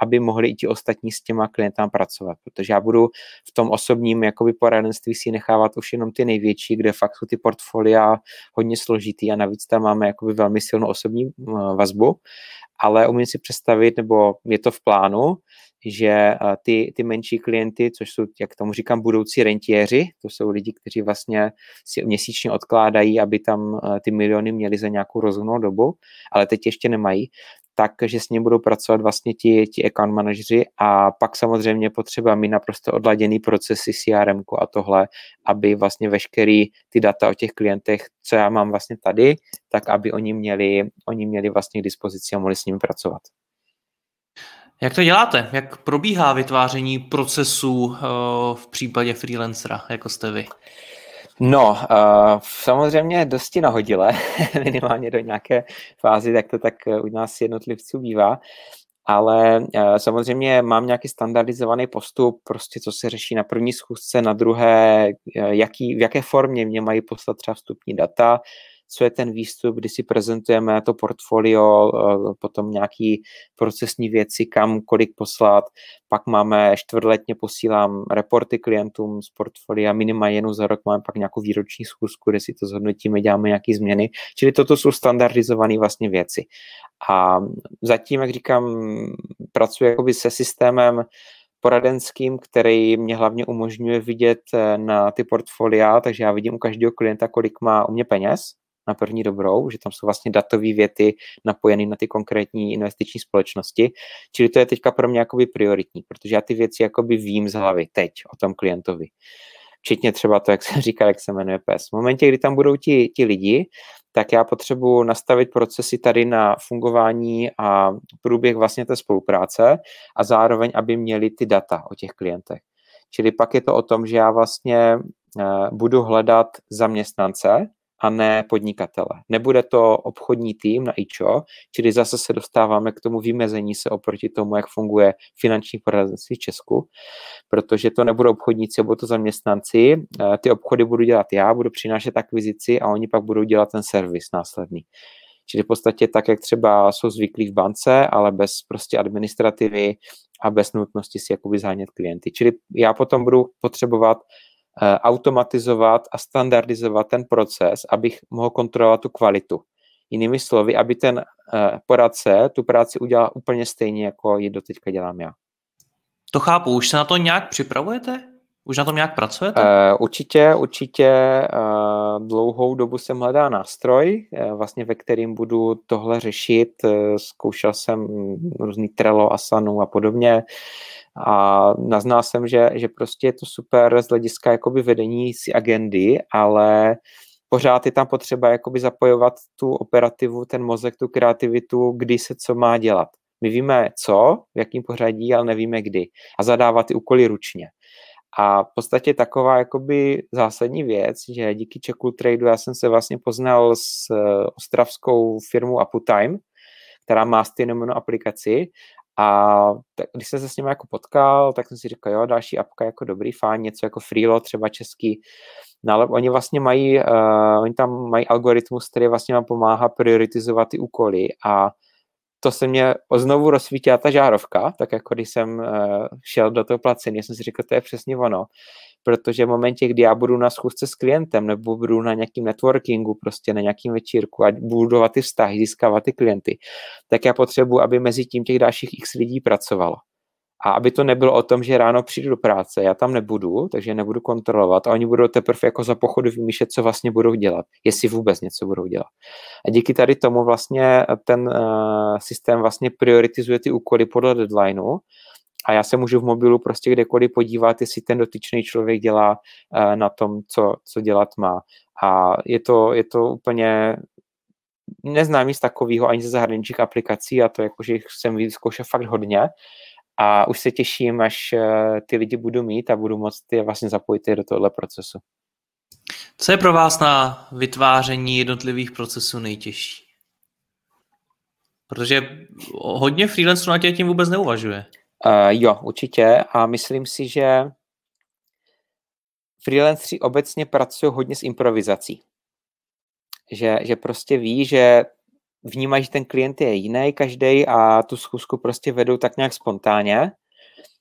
aby mohli i ti ostatní s těma klientama pracovat, protože já budu v tom osobním jakoby poradenství si nechávat už jenom ty největší, kde fakt jsou ty portfolia hodně složitý a navíc tam máme jakoby velmi silnou osobní vazbu, ale umím si představit, nebo je to v plánu, že eh, ty, ty menší klienty, což jsou, jak tomu říkám, budoucí rentiéři, to jsou lidi, kteří vlastně si měsíčně odkládají, aby tam eh, ty miliony měli za nějakou rozumnou dobu, ale teď ještě nemají, takže s ním budou pracovat vlastně ti, ti account manažeři a pak samozřejmě potřeba mít naprosto odladěný procesy CRM a tohle, aby vlastně veškerý ty data o těch klientech, co já mám vlastně tady, tak aby oni měli, oni měli vlastně k dispozici a mohli s nimi pracovat. Jak to děláte? Jak probíhá vytváření procesů eh, v případě freelancera, jako jste vy? No, uh, samozřejmě dosti nahodile, minimálně do nějaké fázy, tak to tak u nás jednotlivců bývá, ale uh, samozřejmě mám nějaký standardizovaný postup, prostě co se řeší na první schůzce, na druhé, jaký, v jaké formě mě mají poslat třeba vstupní data, co je ten výstup, kdy si prezentujeme to portfolio, eh, potom nějaký procesní věci, kam, kolik poslat, pak máme čtvrtletně posílám reporty klientům z portfolia, minimálně jednou za rok máme pak nějakou výroční schůzku, kde si to zhodnotíme, děláme nějaké změny, čili toto jsou standardizované vlastně věci. A zatím, jak říkám, pracuji jakoby se systémem, poradenským, který mě hlavně umožňuje vidět eh, na ty portfolia, takže já vidím u každého klienta, kolik má u mě peněz, na první dobrou, že tam jsou vlastně datové věty napojené na ty konkrétní investiční společnosti. Čili to je teďka pro mě jakoby prioritní, protože já ty věci jakoby vím z hlavy teď o tom klientovi. Včetně třeba to, jak se říká, jak se jmenuje PES. V momentě, kdy tam budou ti, ti lidi, tak já potřebuji nastavit procesy tady na fungování a průběh vlastně té spolupráce a zároveň, aby měli ty data o těch klientech. Čili pak je to o tom, že já vlastně eh, budu hledat zaměstnance, a ne podnikatele. Nebude to obchodní tým na IČO, čili zase se dostáváme k tomu vymezení se oproti tomu, jak funguje finanční poradenství v Česku, protože to nebudou obchodníci, budou to zaměstnanci. Eh, ty obchody budu dělat já, budu přinášet akvizici a oni pak budou dělat ten servis následný. Čili v podstatě tak, jak třeba jsou zvyklí v bance, ale bez prostě administrativy a bez nutnosti si jakoby zhánět klienty. Čili já potom budu potřebovat automatizovat a standardizovat ten proces, abych mohl kontrolovat tu kvalitu. Jinými slovy, aby ten eh, poradce tu práci udělal úplně stejně, jako ji doteďka dělám já. To chápu, už se na to nějak připravujete? Už na tom nějak pracujete? Uh, určitě, určitě uh, dlouhou dobu jsem hledal nástroj, uh, vlastně ve kterým budu tohle řešit. Uh, zkoušel jsem různý Trello, Asanu a podobně. A naznal jsem, že, že prostě je to super z hlediska jakoby vedení si agendy, ale pořád je tam potřeba jakoby zapojovat tu operativu, ten mozek, tu kreativitu, kdy se co má dělat. My víme co, v jakým pořadí, ale nevíme kdy. A zadávat ty úkoly ručně. A v podstatě taková jakoby zásadní věc, že díky Čeku Tradu já jsem se vlastně poznal s eh, ostravskou firmou Uptime, která má stejnou aplikaci a tak, když jsem se s ním jako potkal, tak jsem si říkal, jo, další apka jako dobrý, fajn, něco jako Freelo, třeba český. No ale oni vlastně mají, uh, oni tam mají algoritmus, který vlastně vám pomáhá prioritizovat ty úkoly a to se mě znovu rozsvítila ta žárovka, tak jako když jsem uh, šel do toho placení, jsem si říkal, to je přesně ono, protože v momentě, kdy já budu na schůzce s klientem nebo budu na nějakým networkingu, prostě na nějakým večírku a budovat ty vztahy, získávat ty klienty, tak já potřebuji, aby mezi tím těch dalších x lidí pracovalo. A aby to nebylo o tom, že ráno přijdu do práce, já tam nebudu, takže nebudu kontrolovat a oni budou teprve jako za pochodu vymýšlet, co vlastně budou dělat, jestli vůbec něco budou dělat. A díky tady tomu vlastně ten uh, systém vlastně prioritizuje ty úkoly podle deadlineu a já se můžu v mobilu prostě kdekoliv podívat, jestli ten dotyčný člověk dělá uh, na tom, co, co dělat má. A je to, je to úplně neznám nic takového ani ze zahraničních aplikací a to jakože jsem vyzkoušel fakt hodně a už se těším, až uh, ty lidi budu mít a budu moct je vlastně zapojit do tohle procesu. Co je pro vás na vytváření jednotlivých procesů nejtěžší? Protože hodně freelancerů na tě tím vůbec neuvažuje. Uh, jo, určitě a myslím si, že freelanceri obecně pracují hodně s improvizací. Že, že prostě ví, že vnímají, že ten klient je jiný každý a tu schůzku prostě vedou tak nějak spontánně.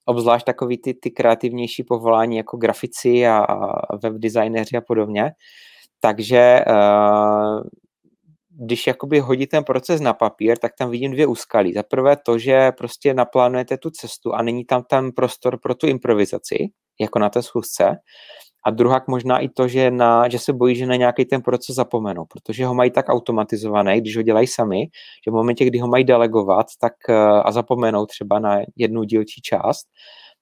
Obzvlášť takový ty, ty kreativnější povolání jako grafici a, a webdesignéři a podobně. Takže uh, když jakoby hodí ten proces na papír, tak tam vidím dvě úskalí. Za prvé to, že prostě naplánujete tu cestu a není tam ten prostor pro tu improvizaci, jako na té schůzce. A druhá možná i to, že, na, že se bojí, že na nějaký ten proces zapomenou, protože ho mají tak automatizovaný, když ho dělají sami, že v momentě, kdy ho mají delegovat tak, eh, a zapomenou třeba na jednu dílčí část,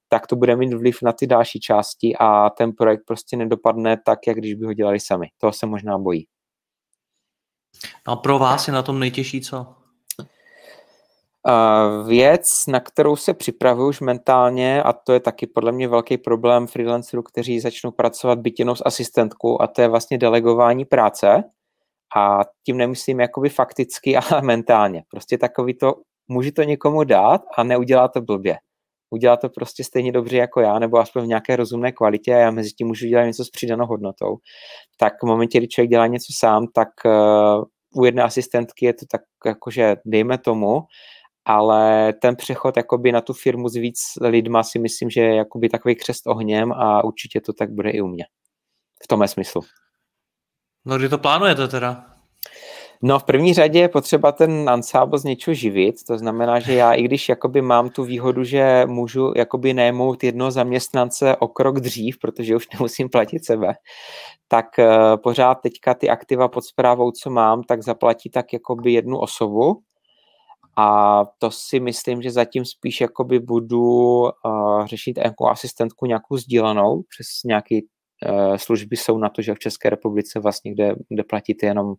tak to bude mít vliv na ty další části a ten projekt prostě nedopadne tak, jak když by ho dělali sami. Toho se možná bojí. A pro vás je na tom nejtěžší co? Věc, na kterou se připravuju už mentálně, a to je taky podle mě velký problém freelancerů, kteří začnou pracovat byt jenom s asistentkou, a to je vlastně delegování práce. A tím nemyslím jakoby fakticky, ale mentálně. Prostě takový to, může to někomu dát a neudělá to blbě. Udělá to prostě stejně dobře jako já, nebo aspoň v nějaké rozumné kvalitě a já mezi tím můžu dělat něco s přidanou hodnotou. Tak v momentě, kdy člověk dělá něco sám, tak uh, u jedné asistentky je to tak jakože dejme tomu, ale ten přechod jakoby na tu firmu s víc lidma si myslím, že je jakoby takový křest ohněm a určitě to tak bude i u mě. V tomhle smyslu. No kdy to plánujete teda? No v první řadě je potřeba ten ansábl z něčeho živit, to znamená, že já i když jakoby mám tu výhodu, že můžu jakoby najmout jednoho zaměstnance o krok dřív, protože už nemusím platit sebe, tak uh, pořád teďka ty aktiva pod zprávou, co mám, tak zaplatí tak jakoby jednu osobu a to si myslím, že zatím spíš jakoby budu uh, řešit jako asistentku nějakou sdílenou přes nějaký Eh, služby jsou na to, že v České republice vlastně, kde, kde platíte jenom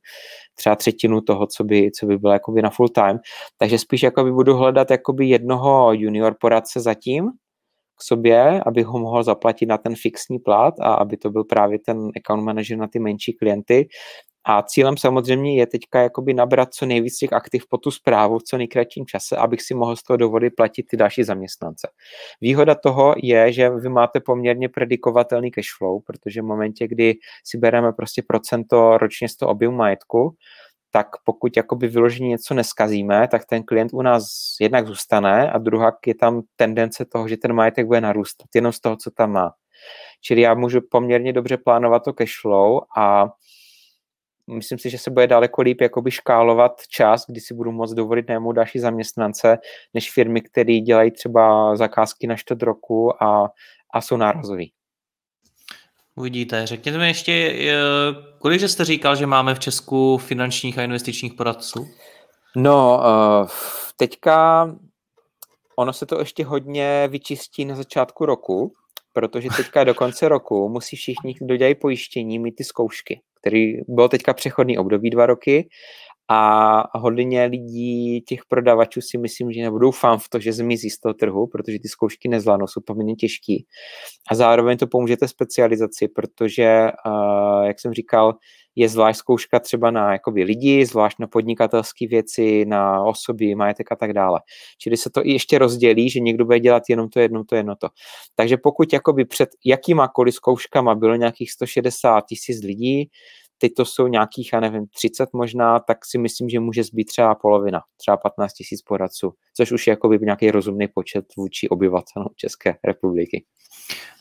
třeba třetinu toho, co by, co by bylo jakoby na full time. Takže spíš jakoby budu hledat jakoby jednoho junior poradce zatím k sobě, abych ho mohl zaplatit na ten fixní plat a aby to byl právě ten account manager na ty menší klienty a cílem samozřejmě je teďka jakoby nabrat co nejvíc těch aktiv po tu zprávu v co nejkratším čase, abych si mohl z toho dohody platit ty další zaměstnance. Výhoda toho je, že vy máte poměrně predikovatelný cash flow, protože v momentě, kdy si bereme prostě procento ročně z toho objemu majetku, tak pokud jakoby vyloženě něco neskazíme, tak ten klient u nás jednak zůstane a druhá je tam tendence toho, že ten majetek bude narůstat jenom z toho, co tam má. Čili já můžu poměrně dobře plánovat to cash flow a myslím si, že se bude daleko líp jakoby škálovat čas, kdy si budu moct dovolit najmout další zaměstnance, než firmy, které dělají třeba zakázky na čtvrt roku a, a jsou nárazový. Uvidíte. Řekněte mi ještě, kolik jste říkal, že máme v Česku finančních a investičních poradců? No, eh, teďka ono se to ještě hodně vyčistí na začátku roku, protože teďka do konce roku musí všichni, kdo dělají pojištění, mít ty zkoušky který byl teďka přechodný období dva roky a hodně lidí, těch prodavačů si myslím, že nebo doufám v to, že zmizí z toho trhu, protože ty zkoušky nezvládnou, jsou poměrně těžký. A zároveň to pomůže té specializaci, protože, uh, jak jsem říkal, je zvlášť zkouška třeba na jakoby, lidi, zvlášť na podnikatelské věci, na osoby, majetek a tak dále. Čili se to i ještě rozdělí, že někdo bude dělat jenom to jedno, to jedno to. Takže pokud jakoby před jakýmakoliv zkouškama bylo nějakých 160 tisíc lidí, teď to jsou nějakých, já nevím, 30 možná, tak si myslím, že může zbýt třeba polovina, třeba 15 tisíc poradců, což už je jakoby nějaký rozumný počet vůči obyvatelům České republiky.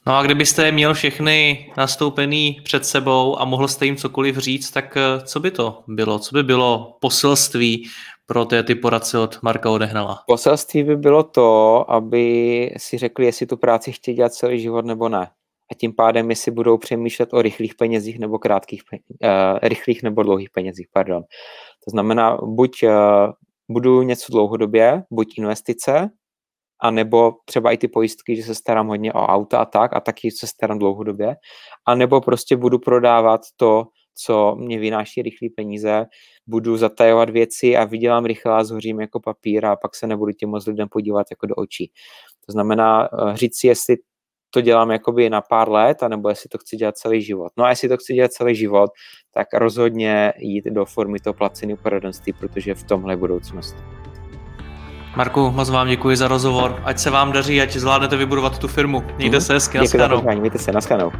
No a kdybyste měl všechny nastoupený před sebou a mohl jste jim cokoliv říct, tak eh, co by to bylo? Co by bylo poselství pro ty, ty poradce od Marka Odehnala? Poselství by bylo to, aby si řekli, jestli tu práci chtějí dělat celý život nebo ne a tím pádem jestli budou přemýšlet o rychlých penězích nebo krátkých, uh, rychlých nebo dlouhých penězích, pardon. To znamená, buď uh, budu něco dlouhodobě, buď investice, a nebo třeba i ty pojistky, že se starám hodně o auta a tak, a taky se starám dlouhodobě, a nebo prostě budu prodávat to, co mě vynáší rychlé peníze, budu zatajovat věci a vydělám rychle a zhořím jako papír a pak se nebudu těm moc lidem podívat jako do očí. To znamená říct si, jestli to dělám jakoby na pár let, anebo jestli to chci dělat celý život. No a jestli to chci dělat celý život, tak rozhodně jít do formy toho placeného poradenství, protože v tomhle je budoucnost. Marku, moc vám děkuji za rozhovor. Ať se vám daří, ať zvládnete vybudovat tu firmu. Mějte mm, se hezky, Děkuji za Mějte se, naschledanou.